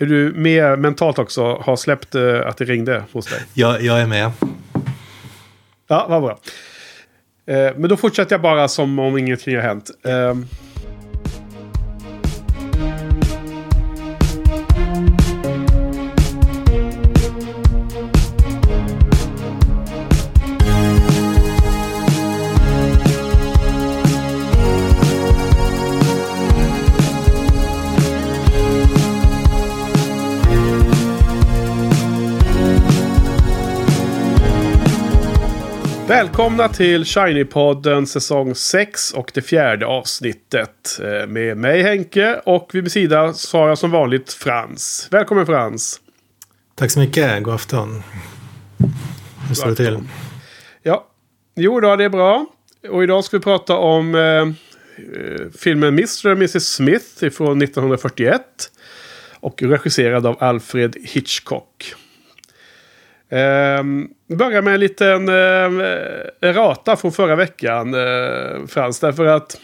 Är du med mentalt också? Har släppt uh, att det ringde hos dig? Ja, jag är med. Ja, vad bra. Uh, men då fortsätter jag bara som om ingenting har hänt. Uh, Välkomna till Shiny-podden säsong 6 och det fjärde avsnittet. Eh, med mig Henke och vid min sida så har jag som vanligt Frans. Välkommen Frans! Tack så mycket, god afton. Hur står det till? Ja, jo då, det är bra. Och idag ska vi prata om eh, eh filmen Mr. och Mrs. Smith från 1941. Och regisserad av Alfred Hitchcock. Um, vi börjar med en liten uh, errata från förra veckan, uh, Frans. Därför att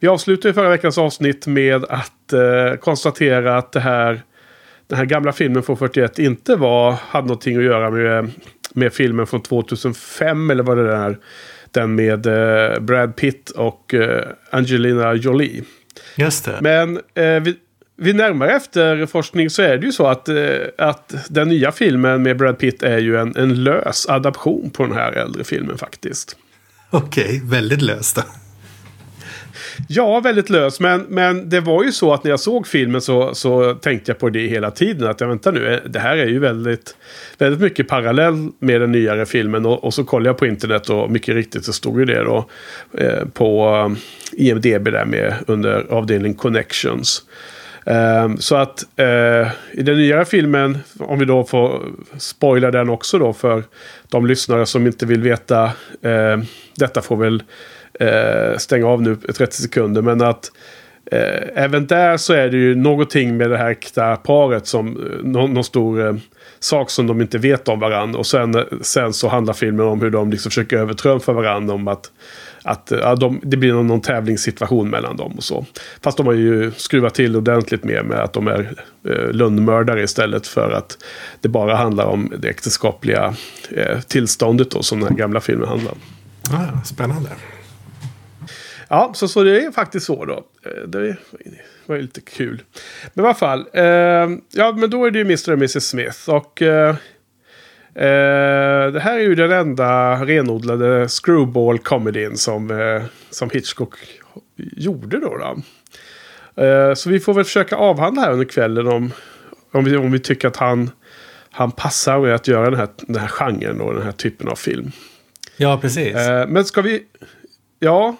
vi avslutade förra veckans avsnitt med att uh, konstatera att det här, den här gamla filmen från 41 inte var, hade någonting att göra med, med filmen från 2005 eller vad det är. Den med Brad Pitt och Angelina Jolie. Just det. Men vi, vid närmare efterforskning så är det ju så att, eh, att den nya filmen med Brad Pitt är ju en, en lös adaption på den här äldre filmen faktiskt. Okej, okay, väldigt löst då. Ja, väldigt lös. Men, men det var ju så att när jag såg filmen så, så tänkte jag på det hela tiden. Att jag vänta nu, det här är ju väldigt, väldigt mycket parallell med den nyare filmen. Och, och så kollade jag på internet och mycket riktigt så stod ju det då eh, på eh, IMDB där med under avdelning Connections. Um, så att uh, i den nya filmen, om vi då får spoila den också då för de lyssnare som inte vill veta. Uh, detta får väl uh, stänga av nu 30 sekunder. Men att eh, även där så är det ju någonting med det här äkta paret som någon, någon stor sak som de inte vet om varandra. Och sen, sen så handlar filmen om hur de liksom försöker övertrumfa varandra om att att ja, de, det blir någon, någon tävlingssituation mellan dem och så. Fast de har ju skruvat till ordentligt mer med att de är eh, lönnmördare istället för att det bara handlar om det äktenskapliga eh, tillståndet då, som den här gamla filmen handlar om. Ah, spännande. Ja, så, så det är faktiskt så då. Eh, det var ju lite kul. Men i alla fall. Eh, ja, men då är det ju Mr. och Mrs. Smith. Och eh, Eh, det här är ju den enda renodlade screwball-comedyn som, eh, som Hitchcock gjorde då. då. Eh, så vi får väl försöka avhandla här under kvällen om, om, vi, om vi tycker att han, han passar med att göra den här, den här genren och den här typen av film. Ja, precis. Eh, men ska vi... Ja.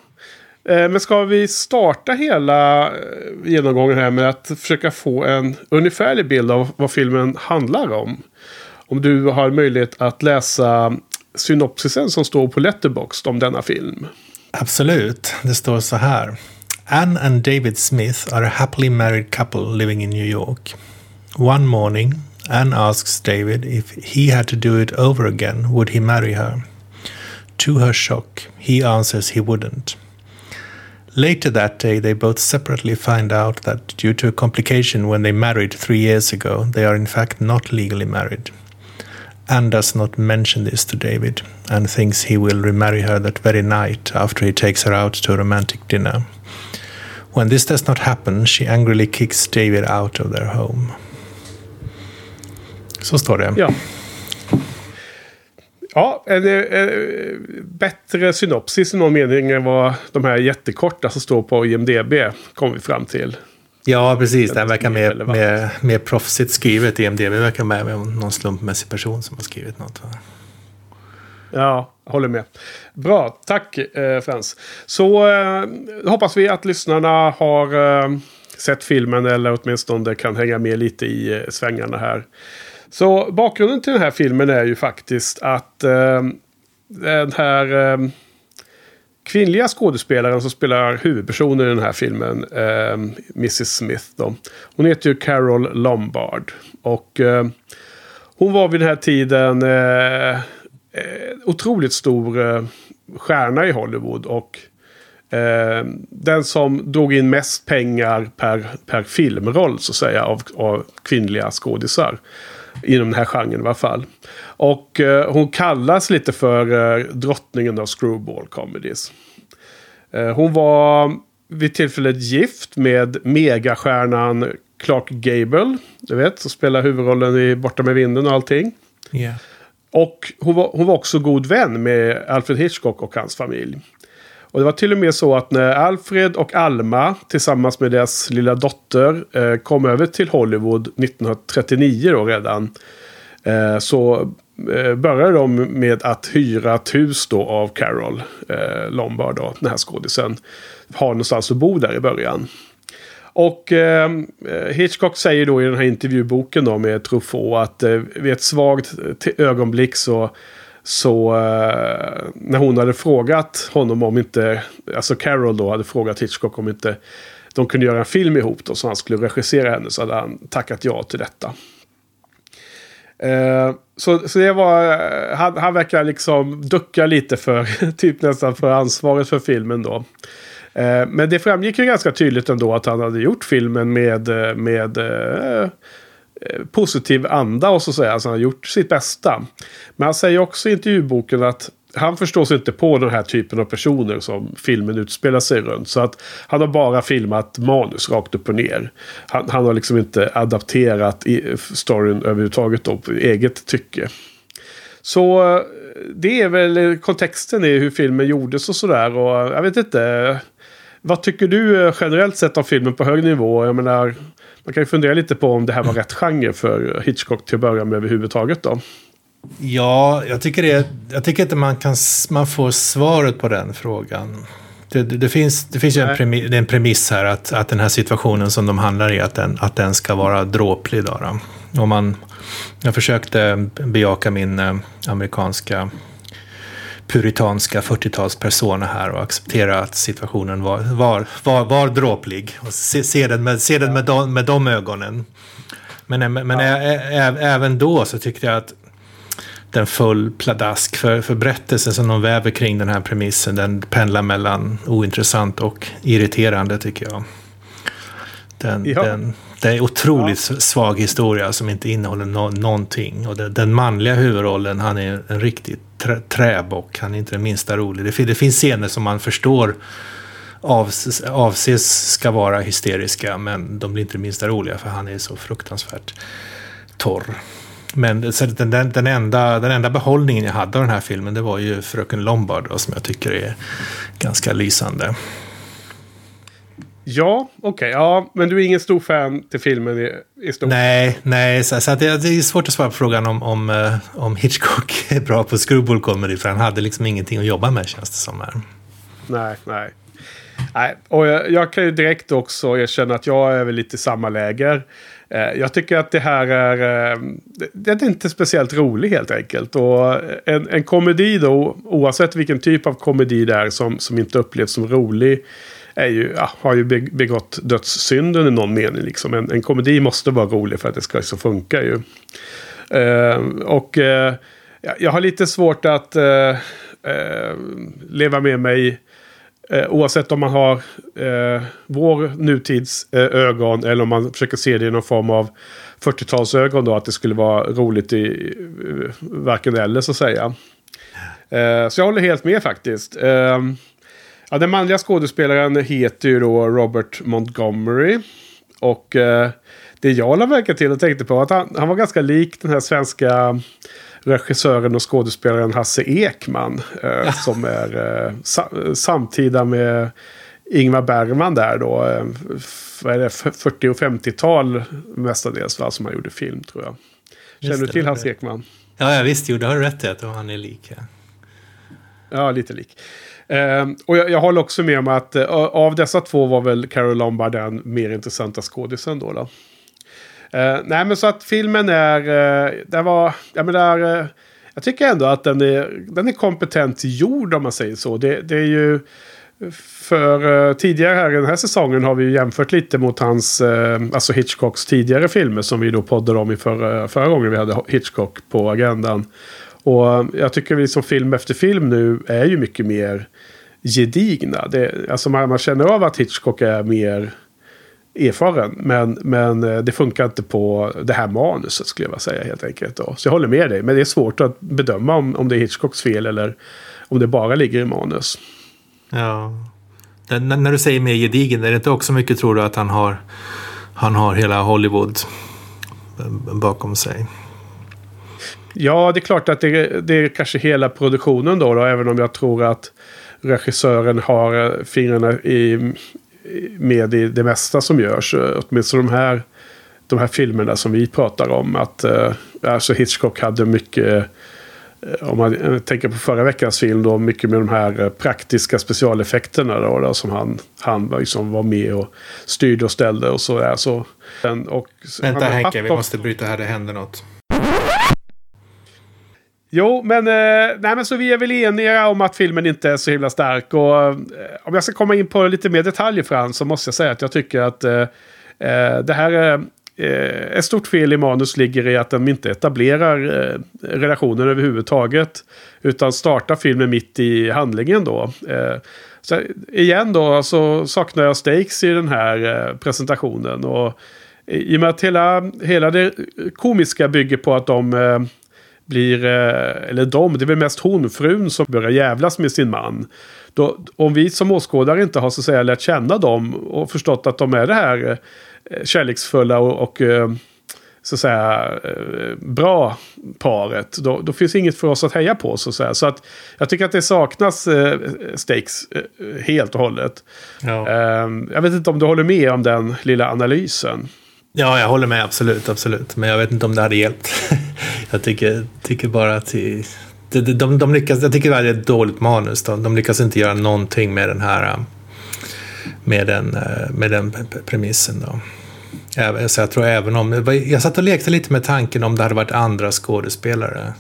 Eh, men ska vi starta hela genomgången här med att försöka få en ungefärlig bild av vad filmen handlar om? Om du har möjlighet att läsa synopsisen som står på Letterboxd om denna film. Absolut. Det står så här. Anne and David Smith are a happily married couple living in New York. One morning, Anne asks David if he had to do it over again, would he marry her? To her shock, he answers he wouldn't. Later that day, they both separately find out that due to a complication when they married three years ago, they are in fact not legally married. Anne does not mention this to David and thinks he will remarry her that very night after he takes her out to a romantic dinner. When this does not happen, she angrily kicks David out of their home. Så står det. Ja. Ja, en, en, bättre synopsis i någon mening än vad de här jättekorta som står på IMDB kom vi fram till. Ja, precis. Den verkar mer, mer, mer proffsigt skrivet. IMDB verkar med, med någon slumpmässig person som har skrivit något. Ja, jag håller med. Bra, tack eh, Frans. Så eh, hoppas vi att lyssnarna har eh, sett filmen eller åtminstone kan hänga med lite i eh, svängarna här. Så bakgrunden till den här filmen är ju faktiskt att eh, den här eh, kvinnliga skådespelaren som spelar huvudpersonen i den här filmen, eh, Mrs Smith. Då. Hon heter ju Carol Lombard. Och eh, hon var vid den här tiden eh, eh, otroligt stor eh, stjärna i Hollywood. Och eh, den som drog in mest pengar per, per filmroll så att säga av, av kvinnliga skådisar. Inom den här genren i alla fall. Och eh, hon kallas lite för eh, drottningen av screwball comedies. Eh, hon var vid tillfället gift med megastjärnan Clark Gable. Du vet, som spelar huvudrollen i Borta med vinden och allting. Yeah. Och hon var, hon var också god vän med Alfred Hitchcock och hans familj. Och det var till och med så att när Alfred och Alma tillsammans med deras lilla dotter eh, kom över till Hollywood 1939 då redan. Eh, så eh, började de med att hyra ett hus då av Carol eh, Lombard, då, den här skådisen. Har någonstans att bo där i början. Och eh, eh Hitchcock säger då i den här intervjuboken då med Truffaut att eh, vid ett svagt ögonblick så så eh, när hon hade frågat honom om inte, alltså Carol då hade frågat Hitchcock om inte de kunde göra en film ihop då så han skulle regissera henne så hade han tackat ja till detta. Eh, så, så det var, eh, han, han verkar liksom ducka lite för, typ nästan för ansvaret för filmen då. Eh, men det framgick ju ganska tydligt ändå att han hade gjort filmen med, eh, med eh, positiv anda och så säga. Alltså han har gjort sitt bästa. Men han säger också i intervjuboken att han förstår sig inte på den här typen av personer som filmen utspelar sig runt. Så att han har bara filmat manus rakt upp och ner. Han, han har liksom inte adapterat i storyn överhuvudtaget då på eget tycke. Så eh, det är väl kontexten i hur filmen gjordes och sådär. Och eh, jag vet inte. Vad tycker du eh, generellt sett om filmen på hög nivå? Jag menar, man kan ju fundera lite på om det här var rätt genre för Hitchcock till att börja med överhuvudtaget då. Ja, jag tycker, det, jag tycker inte man, kan, man får svaret på den frågan. Det, det, det finns, det finns ju en, premiss, en premiss här att, att den här situationen som de handlar i, att den, att den ska vara dråplig. Då, då. Och man, jag försökte bejaka min eh, amerikanska puritanska 40-talspersona här och acceptera att situationen var, var, var, var dråplig. Och se, se den, med, se den med, de, med de ögonen. Men, men ja. ä, ä, även då så tyckte jag att den föll pladask. För, för berättelsen som de väver kring den här premissen, den pendlar mellan ointressant och irriterande tycker jag. Den, ja. den, det är otroligt ja. svag historia som inte innehåller no någonting. Och det, den manliga huvudrollen, han är en riktig trä, träbock. Han är inte det minsta rolig. Det, det finns scener som man förstår avses, avses ska vara hysteriska, men de blir inte det minsta roliga för han är så fruktansvärt torr. Men så den, den, den, enda, den enda behållningen jag hade av den här filmen det var ju Fröken Lombard då, som jag tycker är ganska lysande. Ja, okej. Okay, ja, men du är ingen stor fan till filmen i, i stort? Nej, nej. Så, så att det, det, är svårt att svara på frågan om, om, uh, om Hitchcock är bra på screwball comedy. För han hade liksom ingenting att jobba med känns det som. Här. Nej, nej. Nej, och jag, jag, kan ju direkt också erkänna att jag är väl lite i samma läger. Eh, jag tycker att det här är... Eh, det är inte speciellt roligt helt enkelt. Och en, en komedi då, oavsett vilken typ av komedi det är som, som inte upplevs som rolig är ju, ja, har ju begått dödssynden i någon mening. Liksom. En, en komedi måste vara rolig för att det ska så funka ju. Eh, och eh, jag har lite svårt att eh, eh leva med mig eh, oavsett om man har eh, vår nutids ögon eller om man försöker se det i någon form av 40-talsögon då. Att det skulle vara roligt i varken eller så att säga. så jag håller helt med faktiskt. Ja, den manliga skådespelaren heter ju då Robert Montgomery. Och eh, det jag lade märke till och tänkte på att han, han var ganska lik den här svenska regissören och skådespelaren Hasse Ekman. Eh, som är eh, sa samtida med Ingmar Bergman där då. Eh, vad är det, 40 och 50-tal mestadels va, som han gjorde film tror jag. Känner du till Hasse Ekman? Ja, ja visst. Jo, det har du rätt i att han är lik. Ja. ja, lite lik. Ehm, och jag, jag håller också med om att uh, av dessa två var väl Carol Lombard den mer intressanta skådisen då. då. Uh, nej men så att filmen är, uh, den var, jag menar, uh, eh, jag tycker ändå att den är, den är kompetent gjord om man säger så. Det, det är ju, för tidigare här i den här säsongen har vi jämfört lite mot hans, alltså Hitchcocks tidigare filmer som vi då poddade om i förra, förra gången vi hade Hitchcock på agendan. Och jag tycker vi som film efter film nu är ju mycket mer gedigna. Det, alltså man, man känner av att Hitchcock är mer erfaren. Men, men eh, det funkar inte på det här manuset skulle jag vilja säga helt enkelt. Då. Så jag håller med dig. Men det är svårt att bedöma om, om det är Hitchcocks fel eller om det bara ligger i manus. Ja. N när du säger mer gedigen, är det inte också mycket tror du att han har, han har hela Hollywood eh, bakom sig? Ja, det är klart att det, det är kanske hela produktionen då, då, även om jag tror att regissören har eh, fingrarna i, med i det mesta som görs. Åtminstone de här, de här filmerna som vi pratar om. Att, eh, alltså Hitchcock hade mycket, eh, om man tänker på förra veckans film, då, mycket med de här praktiska specialeffekterna då, då som han, han liksom var med och styrde och ställde och så. Där, så och, Vänta Henke, vi måste bryta här, det händer något. Jo, men, eh, nej, men så vi är väl eniga om att filmen inte är så himla stark. Och eh, om jag ska komma in på lite mer detaljer Frans så måste jag säga att jag tycker att eh, eh det här är eh, ett stort fel i manus ligger i att den inte etablerar eh, relationen överhuvudtaget. Utan startar filmen mitt i handlingen då. Eh, så igen då så saknar jag stakes i den här eh, presentationen. Och i och med att hela, hela det komiska bygger på att de eh, blir, eh, eller de, det är väl mest hon, frun, som börjar jävlas med sin man. Då, om vi som åskådare inte har så att säga lärt känna dem och förstått att de är det här eh, kärleksfulla och, och eh, så att säga bra paret. Då, då, finns inget för oss att heja på så att säga. Så att jag tycker att det saknas eh, stakes eh, helt och hållet. Ja. Eh, jag vet inte om du håller med om den lilla analysen. Ja, jag håller med absolut, absolut. Men jag vet inte om det hade hjälpt. jag tycker, tycker bara att de, de, de, de lyckas, jag tycker det är ett dåligt manus. De, de lyckas inte göra någonting med den här med den, med den premissen. Då. Så jag tror även om, jag satt och lekte lite med tanken om det hade varit andra skådespelare.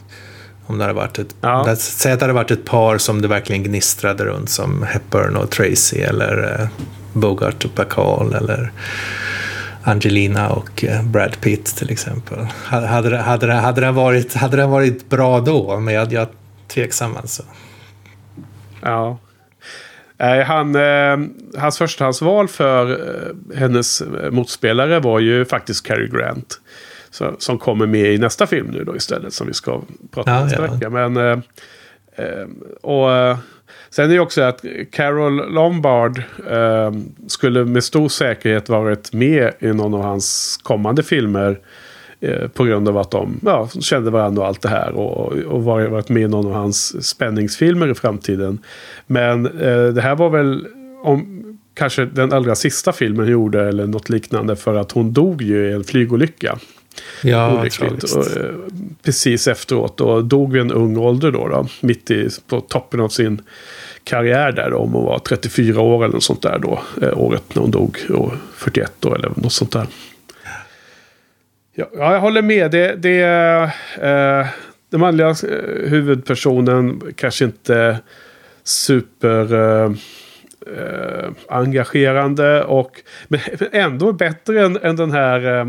Om det hade varit ett, ja. säg att det hade varit ett par som det verkligen gnistrade runt som Hepburn och Tracy eller Bogart och Bacall eller Angelina och eh, Brad Pitt till exempel. Hade, det, hade, det, hade, det varit, hade det varit bra då? Men jag, jag tveksam alltså. Ja. Han, eh, hans förstahandsval för eh, hennes motspelare var ju faktiskt Cary Grant. Som kommer med i nästa film nu då istället som vi ska prata om ja, nästa ja. vecka. Men, och Sen är det också att Carol Lombard eh, skulle med stor säkerhet varit med i någon av hans kommande filmer. Eh, på grund av att de ja, kände varandra och allt det här. Och, och varit med i någon av hans spänningsfilmer i framtiden. Men eh, det här var väl om, kanske den allra sista filmen hon gjorde eller något liknande. För att hon dog ju i en flygolycka. Ja. Och, eh, precis efteråt. Och dog vid en ung ålder då. då mitt i, på toppen av sin karriär där då, om hon var 34 år eller något sånt där då. Eh, året när hon dog. Och 41 då eller något sånt där. Ja, jag håller med. Det, det, eh, den manliga eh, huvudpersonen kanske inte super... Eh, eh, engagerande och men ändå bättre än, än den här. Eh,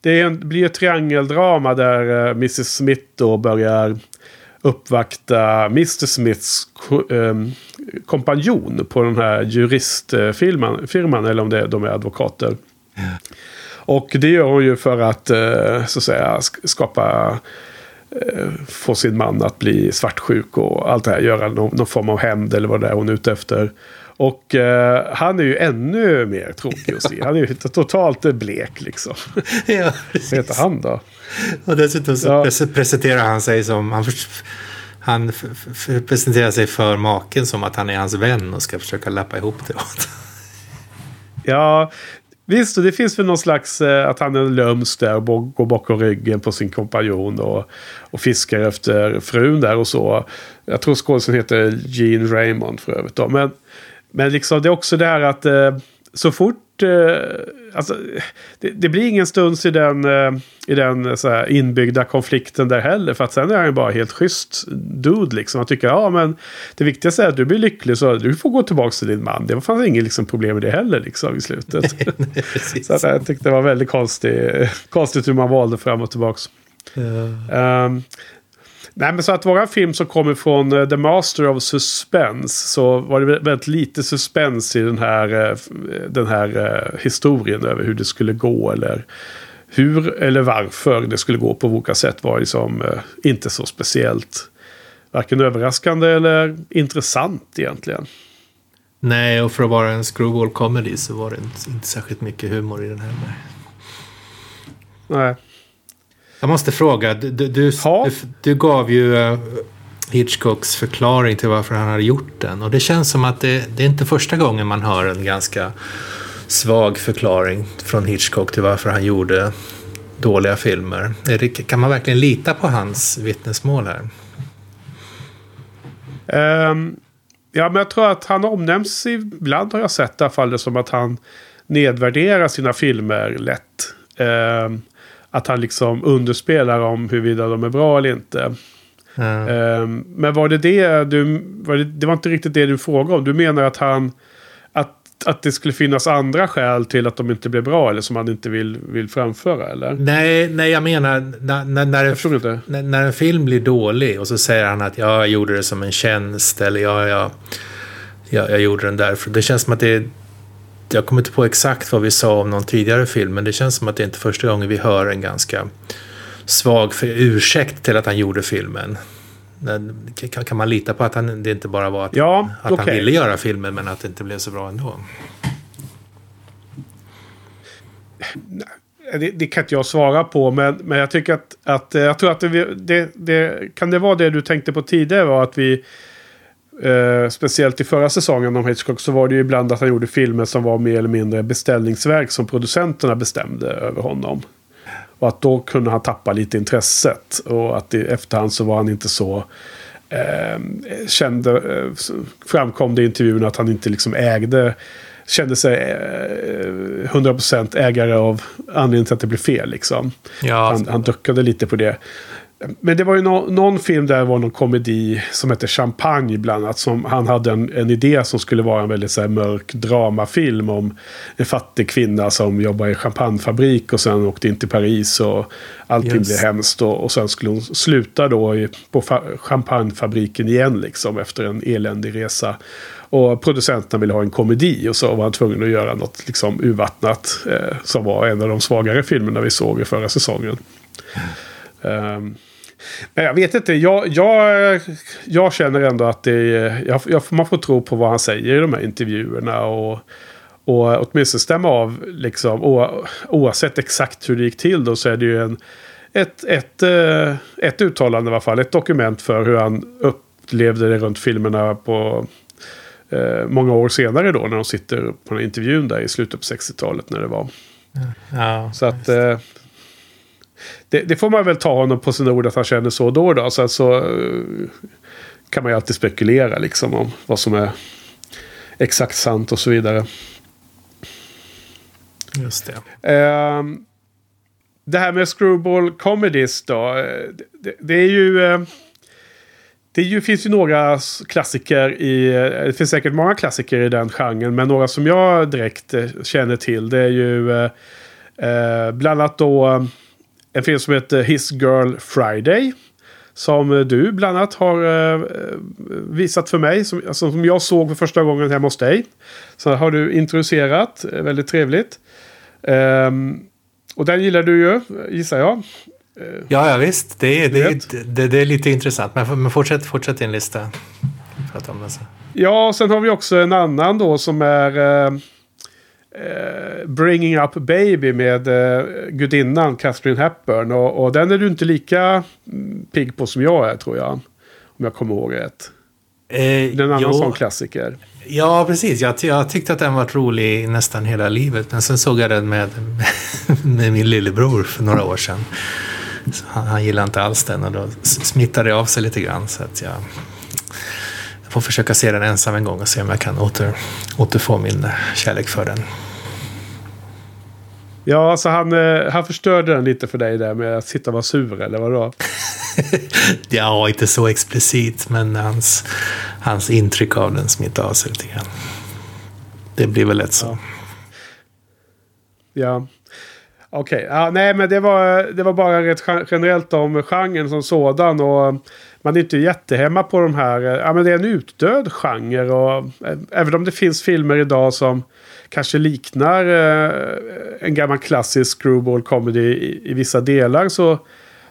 det en, blir ett triangeldrama där eh, Mrs Smith då börjar uppvakta Mr Smiths um, kompanjon på den här juristfirman, firman, eller om det är, de är advokater. Och det gör hon ju för att, uh, så att säga, skapa uh, få sin man att bli svartsjuk och allt det här. Göra någon, någon form av hämnd eller vad det är hon är ute efter. Och uh, han är ju ännu mer tråkig att se. Han är ju totalt blek liksom. Ja, Vad heter han då? Och dessutom så ja. presenterar han sig som... Han, han presenterar sig för maken som att han är hans vän och ska försöka lappa ihop det åt Ja, visst. Och det finns väl någon slags eh, att han är lömsk där och går bakom ryggen på sin kompanjon och, och fiskar efter frun där och så. Jag tror skådisen heter Gene Raymond för övrigt. Då. Men, men liksom det är också det här att eh, så fort eh, alltså, det, det, blir ingen stuns i den, eh, i den så här, inbyggda konflikten där heller. För att sen är han ju bara helt schysst dude liksom. Han tycker ja men det viktigaste är att du blir lycklig så du får gå tillbaka till din man. Det fanns inget liksom, problem med det heller liksom i slutet. så att, jag tyckte det var väldigt konstigt, konstigt hur man valde fram och tillbaka. Ja. Um, Nej, men så att vara en film som kommer från uh, The Master of Suspense så var det väldigt lite suspense i den här, uh, den här historien över hur det skulle gå eller hur eller varför det skulle gå på olika sätt var liksom inte så speciellt varken överraskande eller intressant egentligen. Nej, och för att vara en screwball comedy så var det inte, inte särskilt mycket humor i den här. Nej. Jag måste fråga, du, du, du, du gav ju uh, Hitchcocks förklaring till varför han hade gjort den. Och det känns som att det, det är inte första gången man hör en ganska svag förklaring från Hitchcock till varför han gjorde dåliga filmer. Kan man verkligen lita på hans vittnesmål här? Um, ja, men jag tror att han omnämns ibland har jag sett i alla fall det som att han nedvärderar sina filmer lätt. Um, att han liksom underspelar om huruvida de är bra eller inte. Mm. Um, men var det det du... Var det, det, var inte riktigt det du frågade om. Du menar att han... Att, att det skulle finnas andra skäl till att de inte blev bra eller som han inte vill, vill framföra eller? Nej, nej jag menar när, när, när, en, när, när en film blir dålig och så säger han att jag gjorde det som en tjänst eller jag, jag, jag, jag gjorde den därför. Det känns som att det är jag kommer inte på exakt vad vi sa om någon tidigare film, men det känns som att det inte är första gången vi hör en ganska svag ursäkt till att han gjorde filmen. Kan man lita på att han, det inte bara var att, ja, att okay. han ville göra filmen, men att det inte blev så bra ändå? Det, det, kan inte jag svara på, men, men jag tycker att, att jag tror att det, det, det, kan det vara det du tänkte på tidigare var att vi Eh, speciellt i förra säsongen om Hitchcock så var det ju ibland att han gjorde filmer som var mer eller mindre beställningsverk som producenterna bestämde över honom. Och att då kunde han tappa lite intresset. Och att i efterhand så var han inte så... Eh, kände, eh, framkom det i intervjun att han inte liksom ägde... Kände sig eh, 100% ägare av anledningen till att det blev fel. Liksom. Ja, han, han duckade lite på det. Men det var ju no någon film där det var någon komedi som hette Champagne bland annat. Som han hade en, en idé som skulle vara en väldigt så här, mörk dramafilm om en fattig kvinna som jobbar i champagnefabrik och sen åkte in till Paris och allting yes. blev hemskt. Och, och sen skulle hon sluta då i, på champagnefabriken igen liksom efter en eländig resa. Och producenterna ville ha en komedi och så var han tvungen att göra något liksom urvattnat. Eh, som var en av de svagare filmerna vi såg i förra säsongen. Mm. Um, men jag vet inte. Jag, jag, jag känner ändå att det jag, jag, man får tro på vad han säger i de här intervjuerna. Och, och åtminstone stämma av, liksom, oavsett exakt hur det gick till då, så är det ju en, ett, ett, eh, ett uttalande i alla fall. Ett dokument för hur han upplevde det runt filmerna på eh, många år senare då. När de sitter på den intervjun där i slutet på 60-talet när det var. Ja, så att... Eh, det, det, får man väl ta honom på sin ord att han känner så då. då. Sen så eh, kan man ju alltid spekulera liksom om vad som är exakt sant och så vidare. Just det. Uh, det här med screwball comedies då. Eh, det, det är ju... Uh, det ju, finns ju några klassiker i... Det finns säkert många klassiker i den genren. Men några som jag direkt känner till. Det är ju... Uh, bland annat då en film som heter His Girl Friday. Som du bland annat har uh, visat för mig. Som, alltså, som jag såg för första gången hemma hos dig. Så har du introducerat. Eh, väldigt trevligt. Um, och den gillar du ju, gissar jag. Ja, ja, visst. Det är, det, det, det, är lite intressant. Men, men fortsätt, fortsätt din lista. Prata om den sen. Ja, sen har vi också en annan då som är... Uh, eh, Bringing Up Baby med eh, gudinnan Catherine Hepburn. Och, och, den är du inte lika mm, pigg på som jag är tror jag. Om jag kommer ihåg rätt. Eh, det är en annan jo. sån klassiker. Ja, precis. Jag, jag tyckte att den var rolig nästan hela livet. Men sen såg jag den med, med min lillebror för några år sedan. Han, han gillade inte alls den och då smittade det av sig lite grann. Så att jag, jag får försöka se den ensam en gång och se om jag kan åter, återfå min kärlek för den. Ja, alltså han, eh, han förstörde den lite för dig där med att sitta och vara sur, eller vadå? ja, inte så explicit, men hans, hans intryck av den smittade av sig lite grann. Det blir väl lätt så. Ja. ja. Okej, okay. ja, nej men det var, det var bara rätt generellt om genren som sådan. Och man är inte jättehemma på de här. Ja men det är en utdöd genre. Och, eh, även om det finns filmer idag som kanske liknar eh, en gammal klassisk screwball comedy i, i vissa delar. Så,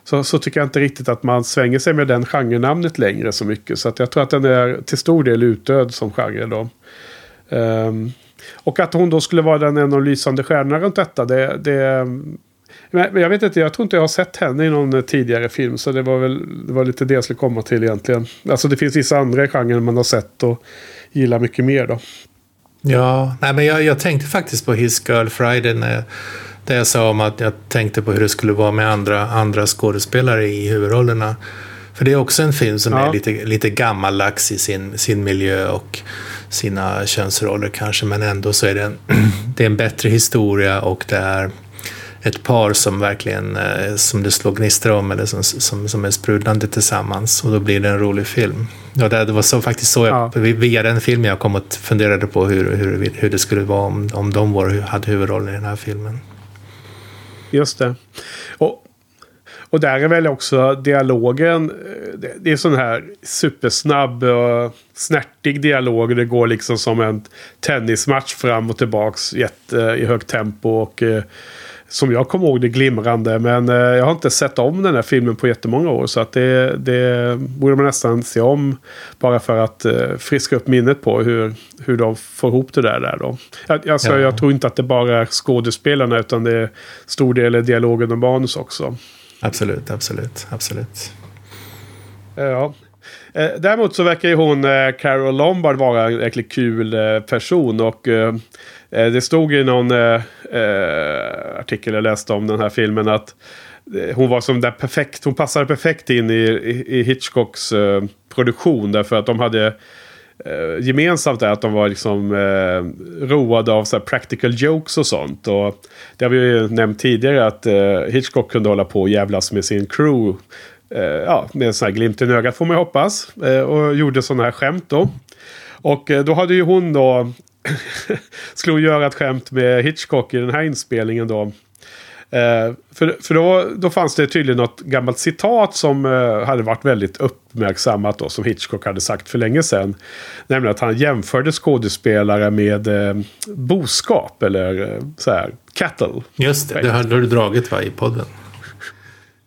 så, så, tycker jag inte riktigt att man svänger sig med den genrenamnet längre så mycket. Så att jag tror att den är till stor del utdöd som genre då. Um, och att hon då skulle vara den en av de lysande stjärnorna runt detta. Det, det, men jag vet inte, jag tror inte jag har sett henne i någon eh, tidigare film. Så det var väl det var lite det jag skulle komma till egentligen. Alltså det finns vissa andra genrer man har sett och gillar mycket mer då. Ja, nej, men jag, jag tänkte faktiskt på His Girl Friday när jag, där jag sa om att jag tänkte på hur det skulle vara med andra, andra skådespelare i huvudrollerna. För det är också en film som ja. är lite, lite gammaldags i sin, sin miljö och sina könsroller kanske, men ändå så är det en, det är en bättre historia och det är ett par som verkligen, eh, som det slår gnistor om eller som, som, som är sprudlande tillsammans och då blir det en rolig film. Ja, det var så, faktiskt så jag, ja. via den filmen jag kom och funderade på hur, hur, hur det skulle vara om, om de var, hade huvudrollen i den här filmen. Just det. Och, och där är väl också dialogen. Eh, det är sån här supersnabb och snärtig dialog. Det går liksom som en tennismatch fram och tillbaks jätte, i högt tempo. Och eh, som jag kommer ihåg det glimrande. Men eh, jag har inte sett om den här filmen på jättemånga år. Så att det, det borde man nästan se om. Bara för att eh, friska upp minnet på hur, hur de får ihop det där. där då. Alltså, ja. Jag tror inte att det bara är skådespelarna. Utan det är stor del är dialogen och manus också. Absolut, absolut, absolut. Eh, ja. Eh, däremot så verkar ju hon, eh, Carol Lombard, vara en jäkligt kul person. Och det stod i någon artikel jag läste om den här filmen att hon var som där perfekt, hon passade perfekt in i, i, Hitchcocks produktion därför att de hade eh, gemensamt är att de var liksom eh, roade av så practical jokes och sånt. Och det har vi ju nämnt tidigare att eh, Hitchcock kunde hålla på och jävlas med sin crew. Eh, ja, med en sån här glimt i ögat får man hoppas. Eh, och gjorde sådana här skämt då. Och eh, då hade ju hon då skulle hon göra ett skämt med Hitchcock i den här inspelningen då. Eh, för för då, då fanns det tydligen något gammalt citat som eh, hade varit väldigt uppmärksammat då. Som Hitchcock hade sagt för länge sedan. Nämligen att han jämförde skådespelare med eh, boskap eller så här, cattle. Just det, det har du dragit va, i podden.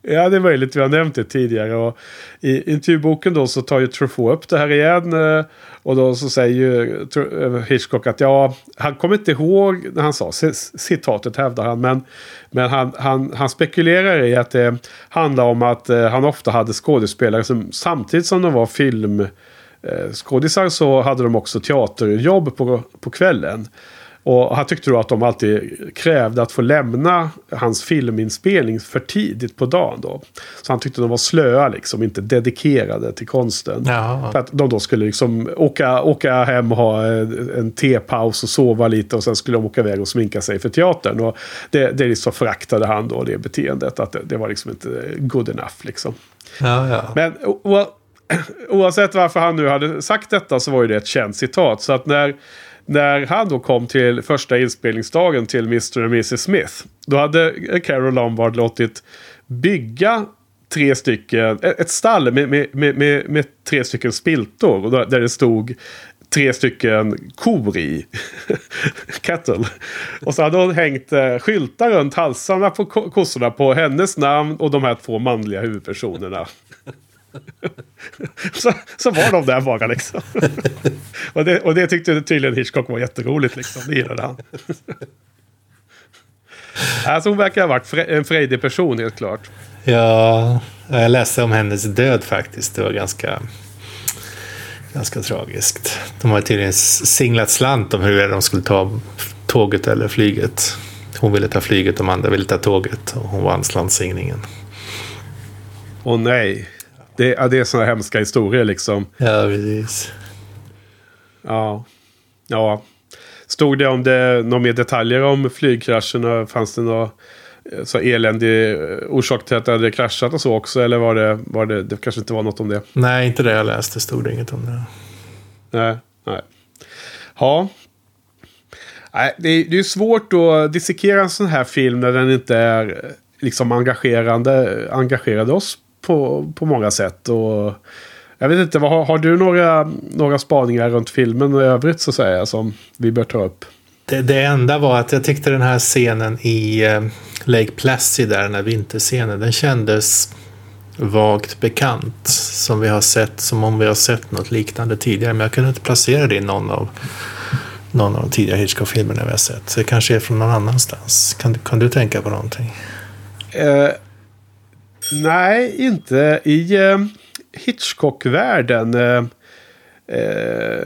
Ja, det är möjligt. Vi har nämnt det tidigare. Och I intervjuboken då så tar ju Truffaut upp det här igen. Eh, och då så säger ju eh, Hitchcock att ja, han kommer inte ihåg när han sa citatet hävdar han. Men, men han, han, han spekulerar i att det handlar om att eh, han ofta hade skådespelare som samtidigt som de var filmskådisar så hade de också teaterjobb på, på kvällen. Och han tyckte då att de alltid krävde att få lämna hans filminspelning för tidigt på dagen. Då. Så han tyckte de var slöa, liksom, inte dedikerade till konsten. Ja. För att de då skulle liksom åka, åka hem och ha en tepaus och sova lite. Och sen skulle de åka iväg och sminka sig för teatern. Och det, det liksom föraktade han då, det beteendet. Att det, det var liksom inte good enough. Liksom. Ja, ja. Men o, oavsett varför han nu hade sagt detta så var ju det ett känt citat. Så att när när han då kom till första inspelningsdagen till Mr. och Mrs. Smith. Då hade Carol Lombard låtit bygga tre stycken, ett stall med, med, med, med tre stycken spiltor. Där det stod tre stycken kor i. Kettle. Och så hade hon hängt eh, skyltar runt halsarna på kossorna på hennes namn och de här två manliga huvudpersonerna. så, så var de där bara liksom. och, det, och det tyckte tydligen Hitchcock var jätteroligt liksom. Det gillade han. alltså hon verkar ha varit en frejdig person helt klart. Ja, jag läste om hennes död faktiskt. Det var ganska, ganska tragiskt. De har tydligen singlat slant om hur de skulle ta tåget eller flyget. Hon ville ta flyget, de andra ville ta tåget och hon vann slantsinglingen. Åh nej. Det, ja, det är sådana hemska historier liksom. Ja, precis. Ja. Ja. Stod det om det några mer detaljer om flygkraschen? Fanns det några eh, så eländig eh, orsak till att det hade kraschat och så också? Eller var det, var det, det kanske inte var något om det? Nej, inte det jag läste. stod det inget om det. Nej, nej. Ja. Nej, det är, det är svårt att dissekera en sån här film när den inte är eh, liksom engagerande, engagerade oss på, på många sätt. Och jag vet inte, vad, har, har du några, några spaningar runt filmen i övrigt så att säga som vi bör ta upp? Det, det enda var att jag tyckte den här scenen i eh, Lake Placid, där den här vinterscenen, den kändes vagt bekant. Som vi har sett, som om vi har sett något liknande tidigare. Men jag kunde inte placera det i någon av, någon av de tidigare Hitchcock-filmerna vi har sett. Så det kanske är från någon annanstans. Kan, kan du tänka på någonting? Eh, nej, inte i eh, Hitchcock-världen. Eh, eh,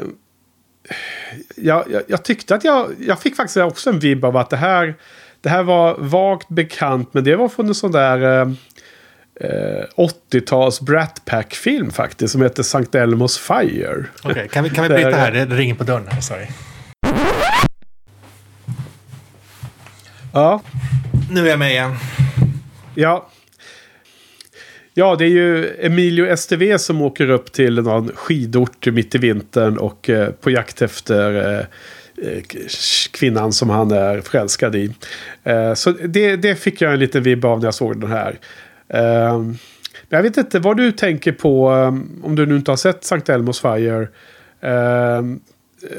jag, jag, jag, tyckte att jag, jag fick faktiskt också en vibb av att det här, det här var vagt bekant. Men det var från en sån där eh, 80-tals eh, Brat Pack-film faktiskt. Som heter St. Elmos Fire. Okej, okay, kan vi, kan vi byta här? Det ringer på dörren här, sorry. Ja. Nu är jag med igen. Ja. Ja, det är ju Emilio STV som åker upp till någon skidort mitt i vintern och eh, på jakt efter eh, eh kvinnan som han är förälskad i. Eh, så det, det fick jag en liten vibb av när jag såg den här. Eh, men jag vet inte vad du tänker på eh, om du nu inte har sett Sankt Elmos Fire.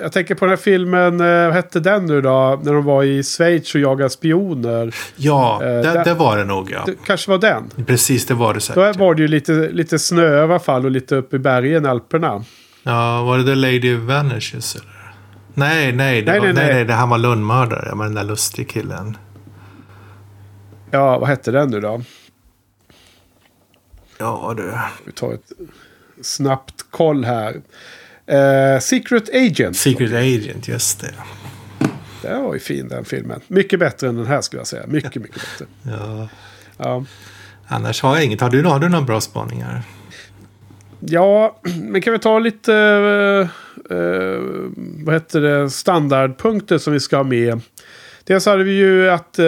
Jag tänker på den här filmen, eh, vad hette den nu då? När de var i Schweiz och jagade spioner. Ja, eh, det, det, var det nog ja. Det kanske var den. Precis, det var det säkert. Då var det ju lite, lite snö i alla fall och lite uppe i bergen, Alperna. Ja, var det The Lady Vanishes eller? Nej, nej, det nej, var, nej, nej. nej, det han var lönnmördare med den där lustiga killen. Ja, vad hette den nu då? Ja, du. Vi tar ett snabbt koll här. Uh, Secret Agent. Secret Agent, just det. Det var ju fin den filmen. Mycket bättre än den här skulle jag säga. Mycket, mycket bättre. ja. ja. Annars har jag inget. Har du, har du några bra spaningar? Ja, men kan vi ta lite... Uh, uh, vad heter det? Standardpunkter som vi ska ha med. Dels hade vi ju att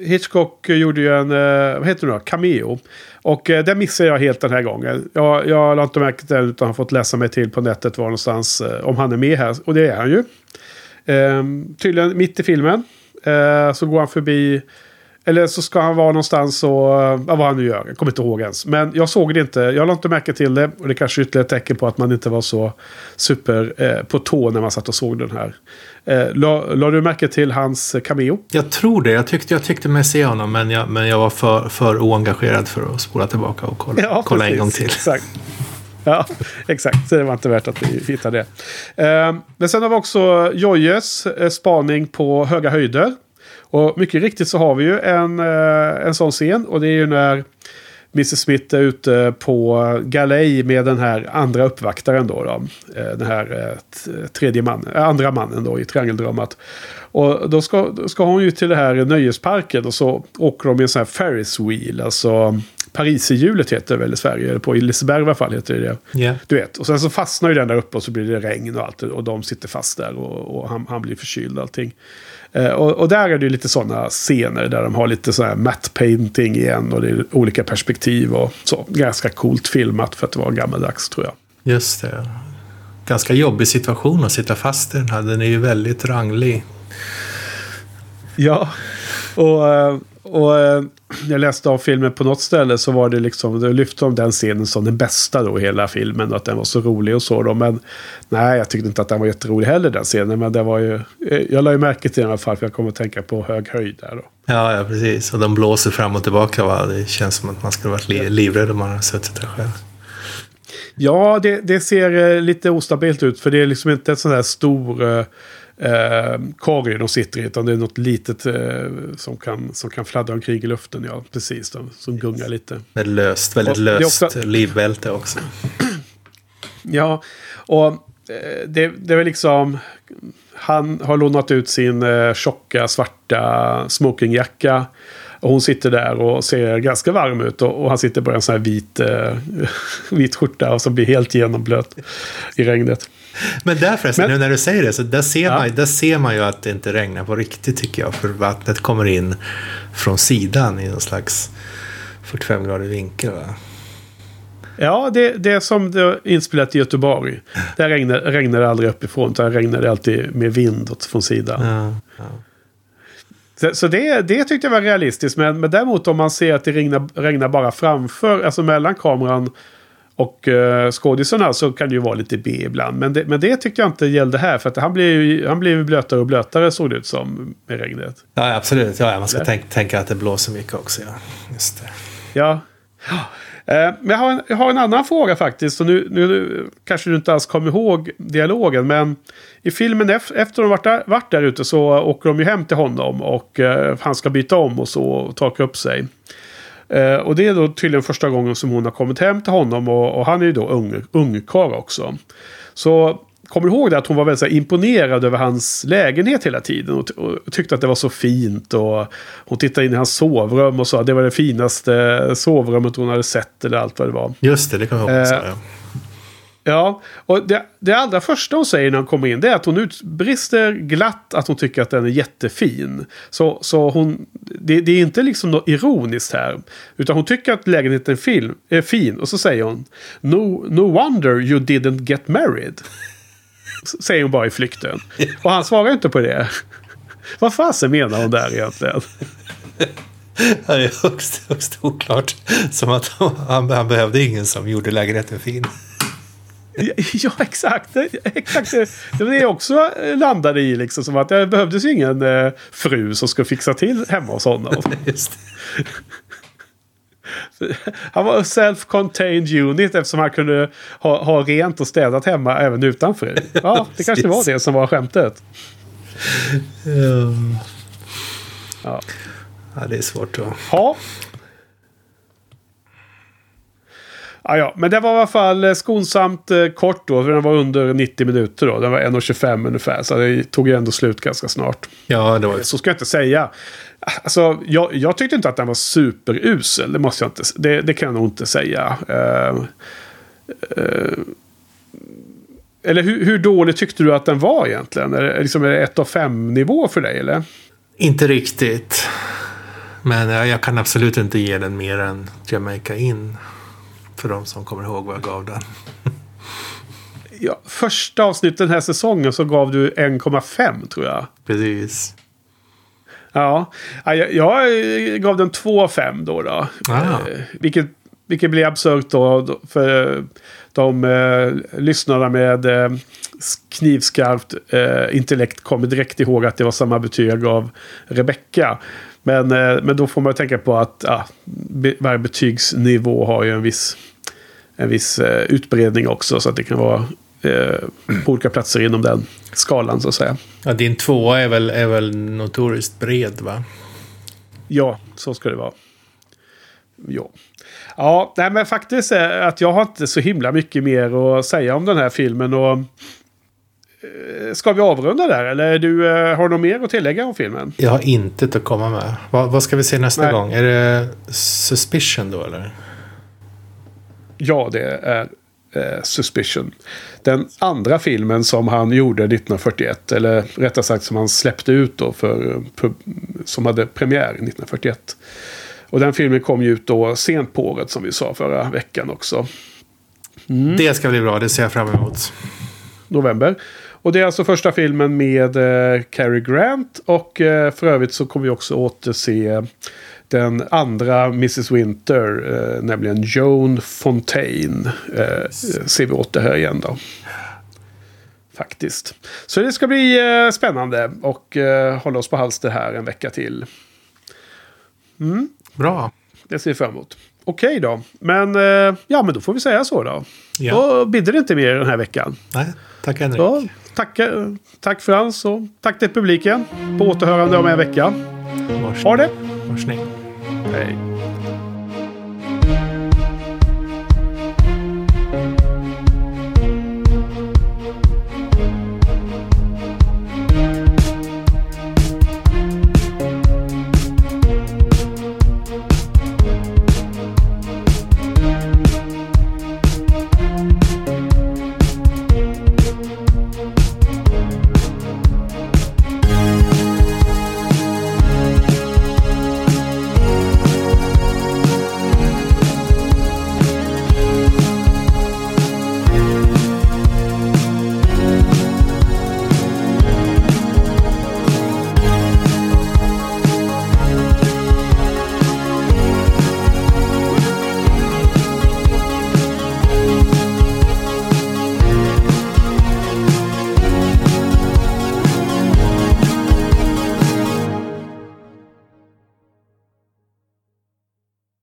Hitchcock gjorde ju en... Eh, vad heter det nu Cameo. Och eh, det missade jag helt den här gången. Jag, jag har inte märkt det utan har fått läsa mig till på nätet var någonstans eh, om han är med här. Och det är han ju. Ehm, tydligen mitt i filmen. Eh, så går han förbi eller så ska han vara någonstans och... Ja, vad han nu gör. Jag kommer inte ihåg ens. Men jag såg det inte. Jag la inte märke till det. Och det kanske är ytterligare ett tecken på att man inte var så super eh, på tå när man satt och såg den här. Eh, la, la, du märke till hans cameo? Jag tror det. Jag tyckte, jag tyckte mig se honom. Men jag, men jag var för, för oengagerad för att spola tillbaka och kolla, ja, kolla en gång till. Exakt. Ja, exakt. Så det var inte värt att vi hittade det. Eh, men sen har vi också Jojes eh, spaning på höga höjder. Och mycket riktigt så har vi ju en, eh, en sån scen. Och det är ju när Mrs Smith är ute på galej med den här andra uppvaktaren då. då eh, den här eh, tredje man, andra mannen då i triangeldramat. Och då ska, då ska hon ju till det här nöjesparken och så åker de i en sån här Ferris wheel. Alltså Pariserhjulet heter det väl i Sverige. Eller på Liseberg i alla fall heter det det. Yeah. Du vet. Och sen så fastnar ju den där uppe och så blir det regn och allt. Och de sitter fast där och, och han, han blir förkyld och allting. Eh, och, och, där är det lite sådana scener där de har lite så här matte painting igen och det är olika perspektiv och så. Ganska coolt filmat för att det var gammaldags tror jag. Just det. Ganska jobbig situation att sitta fast i den här. Den är ju väldigt ranglig. Ja, och eh, och eh, jag läste av filmen på något ställe så var det liksom, det lyfte de den scenen som den bästa då i hela filmen. Och att den var så rolig och så då. Men nej, jag tyckte inte att den var jätterolig heller den scenen. Men det var ju, eh, jag la ju märke till den i alla fall för jag kommer att tänka på hög höjd där då. Ja, ja precis. Och de blåser fram och tillbaka va. Det känns som att man skulle varit li livrädd om man hade suttit där själv. Ja, det, det, ser lite ostabilt ut. För det är liksom inte en sån där stor eh, korg de sitter i. Utan det är något litet eh, som, kan, som kan fladdra omkring i luften. Ja, precis. Då, som gungar lite. Med löst, väldigt och löst också... livbälte också. ja, och eh, det, det är väl liksom... Han har lånat ut sin eh, tjocka svarta smokingjacka. Och hon sitter där och ser ganska varm ut. Och, och han sitter på en sån här vit, eh, vit skjorta och som blir helt genomblöt i regnet. Men där förresten, nu när du säger det, så där ser, ja. man, där ser man ju att det inte regnar på riktigt tycker jag. För vattnet kommer in från sidan i någon slags 45 grader vinkel. Va? Ja, det, det är som det är inspelat i Göteborg. Där regnar, regnar det aldrig uppifrån, utan regnar det alltid med vind från sidan. Ja, ja. Så, så det, det tyckte jag var realistiskt. Men, men däremot om man ser att det regnar, regnar bara framför, alltså mellan kameran och uh, skådisarna så kan det ju vara lite B ibland. Men det, men det tyckte jag inte gällde här. För att han blev ju han blev blötare och blötare såg det ut som med regnet. ja absolut. Ja, man ska Där. tänka, att det blåser mycket också. Ja. Just det. Ja. Eh, Men jag har, en, jag har en annan fråga faktiskt. Och nu, nu kanske du inte alls kommer ihåg dialogen. Men i filmen ef- efter de varit där, varit där ute så åker de ju hem till honom. Och eh, han ska byta om och så och torka upp sig. Eh, och det är då tydligen första gången som hon har kommit hem till honom. Och, och han är ju då ung, ungkarl också. Så kommer du ihåg det att hon var väldigt imponerad över hans lägenhet hela tiden. Och, och tyckte att det var så fint. Och hon tittade in i hans sovrum och sa att det var det finaste sovrummet hon hade sett. Eller allt vad det var. Just det, det kommer jag ihåg. Eh, ja. Och det, det allra första hon säger när hon kommer in det är att hon utbrister glatt att hon tycker att den är jättefin. Så, så hon, det, det är inte liksom något ironiskt här. Utan hon tycker att lägenheten är, fin, är fin. Och så säger hon no, no wonder you didn't get married. Säger hon bara i flykten. Och han svarar inte på det. Vad fasen menar hon där egentligen? Det är högst, högst oklart. Som att han, han behövde ingen som gjorde lägenheten fin. Ja, exakt. exakt. Det var det jag också landade i. Liksom, som att det behövdes ju ingen eh, fru som skulle fixa till hemma hos honom. Han var self-contained unit eftersom han kunde ha, ha rent och städat hemma även utan fru. Ja, det kanske var det som var skämtet. Um, Ja. ja, det är svårt att... Ja. Ja, ja, men det var i alla fall eh, skonsamt eh, kort då. För den var under 90 minuter då. Den var 1.25 ungefär. Så det tog ju ändå slut ganska snart. Ja, det var Så ska jag inte säga. Alltså, jag, jag tyckte inte att den var superusel. Det måste jag inte. Det, det kan jag nog inte säga. Eh, eh, eller hur, hur dålig tyckte du att den var egentligen? Är det, liksom, är det 1 av 5 nivå för dig eller? Inte riktigt. Men jag, jag kan absolut inte ge den mer än Jamaica In. För de som kommer ihåg vad jag gav den. Ja, första avsnittet den här säsongen så gav du 1,5 tror jag. Precis. Ja, Ja, jag, jag gav den 2 av 5 då. då. Ah. Eh, vilket, vilket blir absurt då för de eh, lyssnarna med eh, knivskarpt eh, intellekt kommer direkt ihåg att det var samma betyg jag gav Rebecca. Men, eh, men då får man tänka på att ja, varje betygsnivå har ju en viss, en viss eh, utbredning också. Så att det kan vara eh, på olika platser inom den skalan så att säga. Ja, din tvåa är väl, är väl notoriskt bred va? Ja, så ska det vara. Ja. Ja, nej, men faktiskt att jag har inte så himla mycket mer att säga om den här filmen. Och, ska vi avrunda där? Eller du, eh, har du något mer att tillägga om filmen? Jag har inte att komma med. Vad, vad ska vi se nästa Nej. gång? Är det Suspicion då eller? Ja, det är eh, Suspicion. Den andra filmen som han gjorde 1941. Eller rättare sagt som han släppte ut då för, eh, som hade premiär 1941. Och den filmen kom ju ut då sent på året som vi sa förra veckan också. Det ska bli bra, det ser jag fram emot. november. Och det är alltså första filmen med eh, Cary Grant. Och eh, för övrigt så kommer vi också återse den andra Mrs. Winter. Eh, nämligen Joan Fontaine. Eh, ser vi åter här igen då. Faktiskt. Så det ska bli eh, spännande. Och eh, hålla oss på halster här en vecka till. Bra. Det ser vi fram emot. Okej då. Men eh, ja, men då får vi säga så då. Ja. Då bidde det inte mer den här veckan. Nej, tack Henrik. Ja, tack, eh, tack Frans och tack till publiken. På återhörande om en vecka. Ha det! Varsågod. Hej.